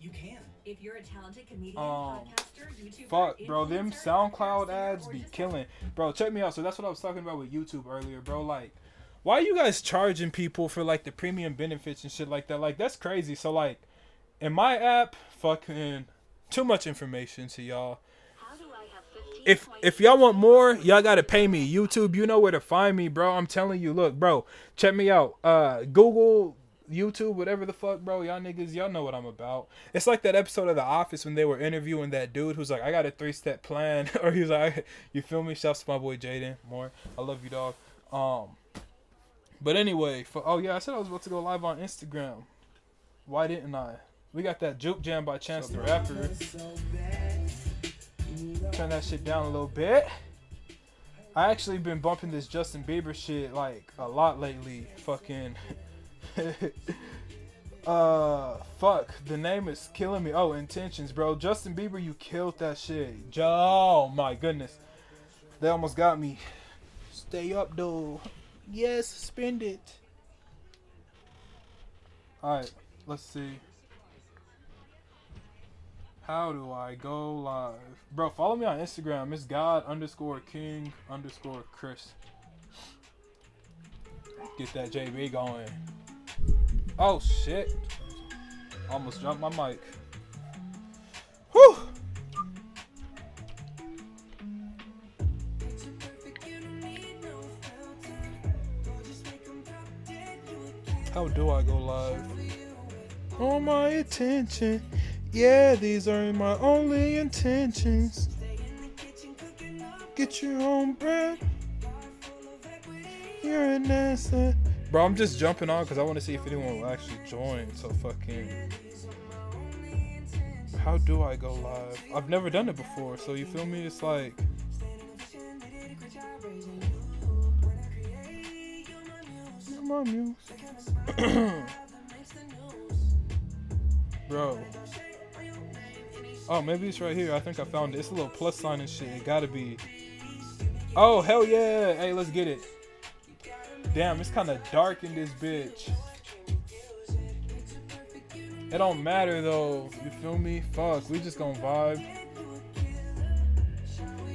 You can. If you're a talented comedian, Um, podcaster, YouTuber, Fuck, bro. Them SoundCloud ads be killing. Bro, check me out. So that's what I was talking about with YouTube earlier, bro. Like, why are you guys charging people for like the premium benefits and shit like that? Like, that's crazy. So like, in my app, fucking too much information to y'all. If if y'all want more, y'all gotta pay me. YouTube, you know where to find me, bro. I'm telling you, look, bro, check me out. Uh, Google, YouTube, whatever the fuck, bro. Y'all niggas, y'all know what I'm about. It's like that episode of The Office when they were interviewing that dude who's like, I got a three step plan, [LAUGHS] or he's like, you feel me? Shouts to my boy Jaden More. I love you, dog. Um, but anyway, for oh yeah, I said I was about to go live on Instagram. Why didn't I? We got that Juke Jam by Chance the Rapper. Turn that shit down a little bit. I actually been bumping this Justin Bieber shit like a lot lately. Fucking [LAUGHS] uh fuck. The name is killing me. Oh, intentions, bro. Justin Bieber, you killed that shit. Oh my goodness. They almost got me. Stay up though. Yes, spend it. Alright, let's see. How do I go live? Bro, follow me on Instagram. It's God underscore King underscore Chris. Get that JB going. Oh shit. Almost dropped my mic. Whew. How do I go live? On my attention. Yeah, these are my only intentions. Get your own bread. You're an innocent. Bro, I'm just jumping on because I want to see if anyone will actually join. So fucking. How do I go live? I've never done it before, so you feel me? It's like. My music. [CLEARS THROAT] Bro. Oh, maybe it's right here. I think I found it. It's a little plus sign and shit. It gotta be. Oh, hell yeah. Hey, let's get it. Damn, it's kind of dark in this bitch. It don't matter though. You feel me? Fuck, we just gonna vibe.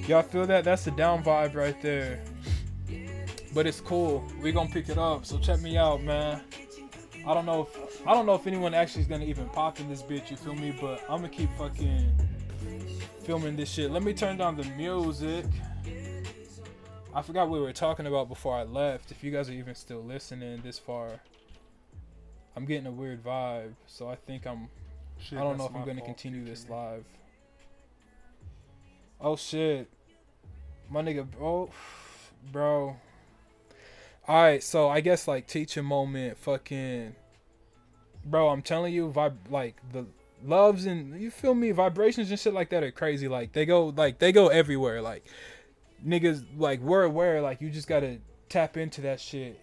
Y'all feel that? That's the down vibe right there. But it's cool. We gonna pick it up. So check me out, man. I don't know if I don't know if anyone actually is gonna even pop in this bitch. You feel me? But I'm gonna keep fucking filming this shit. Let me turn down the music. I forgot what we were talking about before I left. If you guys are even still listening this far, I'm getting a weird vibe. So I think I'm. Shit, I don't know if I'm gonna continue this live. Oh shit, my nigga, bro, bro. All right, so I guess like teaching moment, fucking, bro. I'm telling you, vib- like the loves and you feel me, vibrations and shit like that are crazy. Like they go, like they go everywhere. Like niggas, like we're aware. Like you just gotta tap into that shit.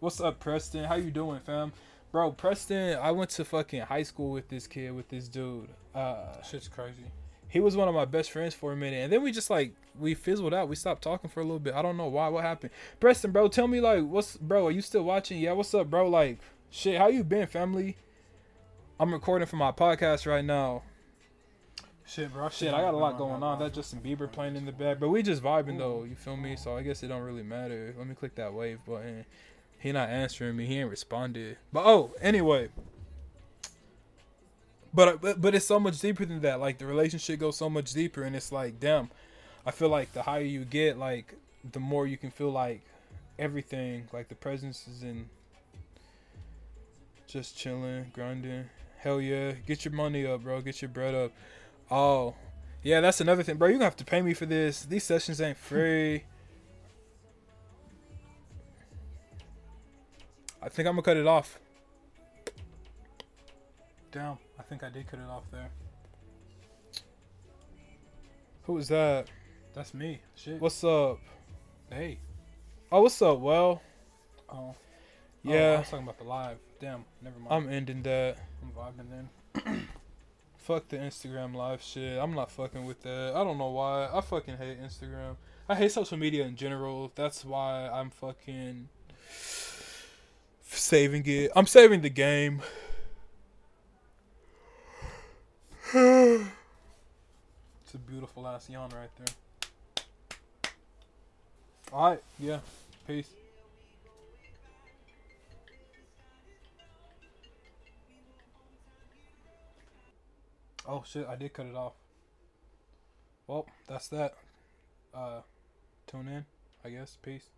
What's up, Preston? How you doing, fam? Bro, Preston, I went to fucking high school with this kid, with this dude. Uh, Shit's crazy. he was one of my best friends for a minute, and then we just like we fizzled out. We stopped talking for a little bit. I don't know why. What happened? Preston, bro, tell me like, what's bro? Are you still watching? Yeah, what's up, bro? Like, shit, how you been, family? I'm recording for my podcast right now. Shit, bro. Shit, I got a lot going on. That Justin Bieber playing in the back, but we just vibing though. You feel me? So I guess it don't really matter. Let me click that wave button. He not answering me. He ain't responded. But oh, anyway. But uh, but but it's so much deeper than that. Like the relationship goes so much deeper, and it's like, damn. I feel like the higher you get, like the more you can feel like everything, like the presence is in. Just chilling, grinding. Hell yeah, get your money up, bro. Get your bread up. Oh, yeah, that's another thing, bro. You gonna have to pay me for this. These sessions ain't [LAUGHS] free. I think I'm gonna cut it off. Damn, I think I did cut it off there. Who is that? That's me. Shit. What's up? Hey. Oh, what's up? Well, Oh. Oh, I yeah, was talking about the live. Damn. Never mind. I'm ending that. I'm vibing then. [CLEARS THROAT] Fuck the Instagram live shit. I'm not fucking with that. I don't know why. I fucking hate Instagram. I hate social media in general. That's why I'm fucking saving it. I'm saving the game. [SIGHS] It's a beautiful ass yawn right there. Alright, yeah. Peace. Oh shit, I did cut it off. Well, that's that. Uh tune in, I guess. Peace.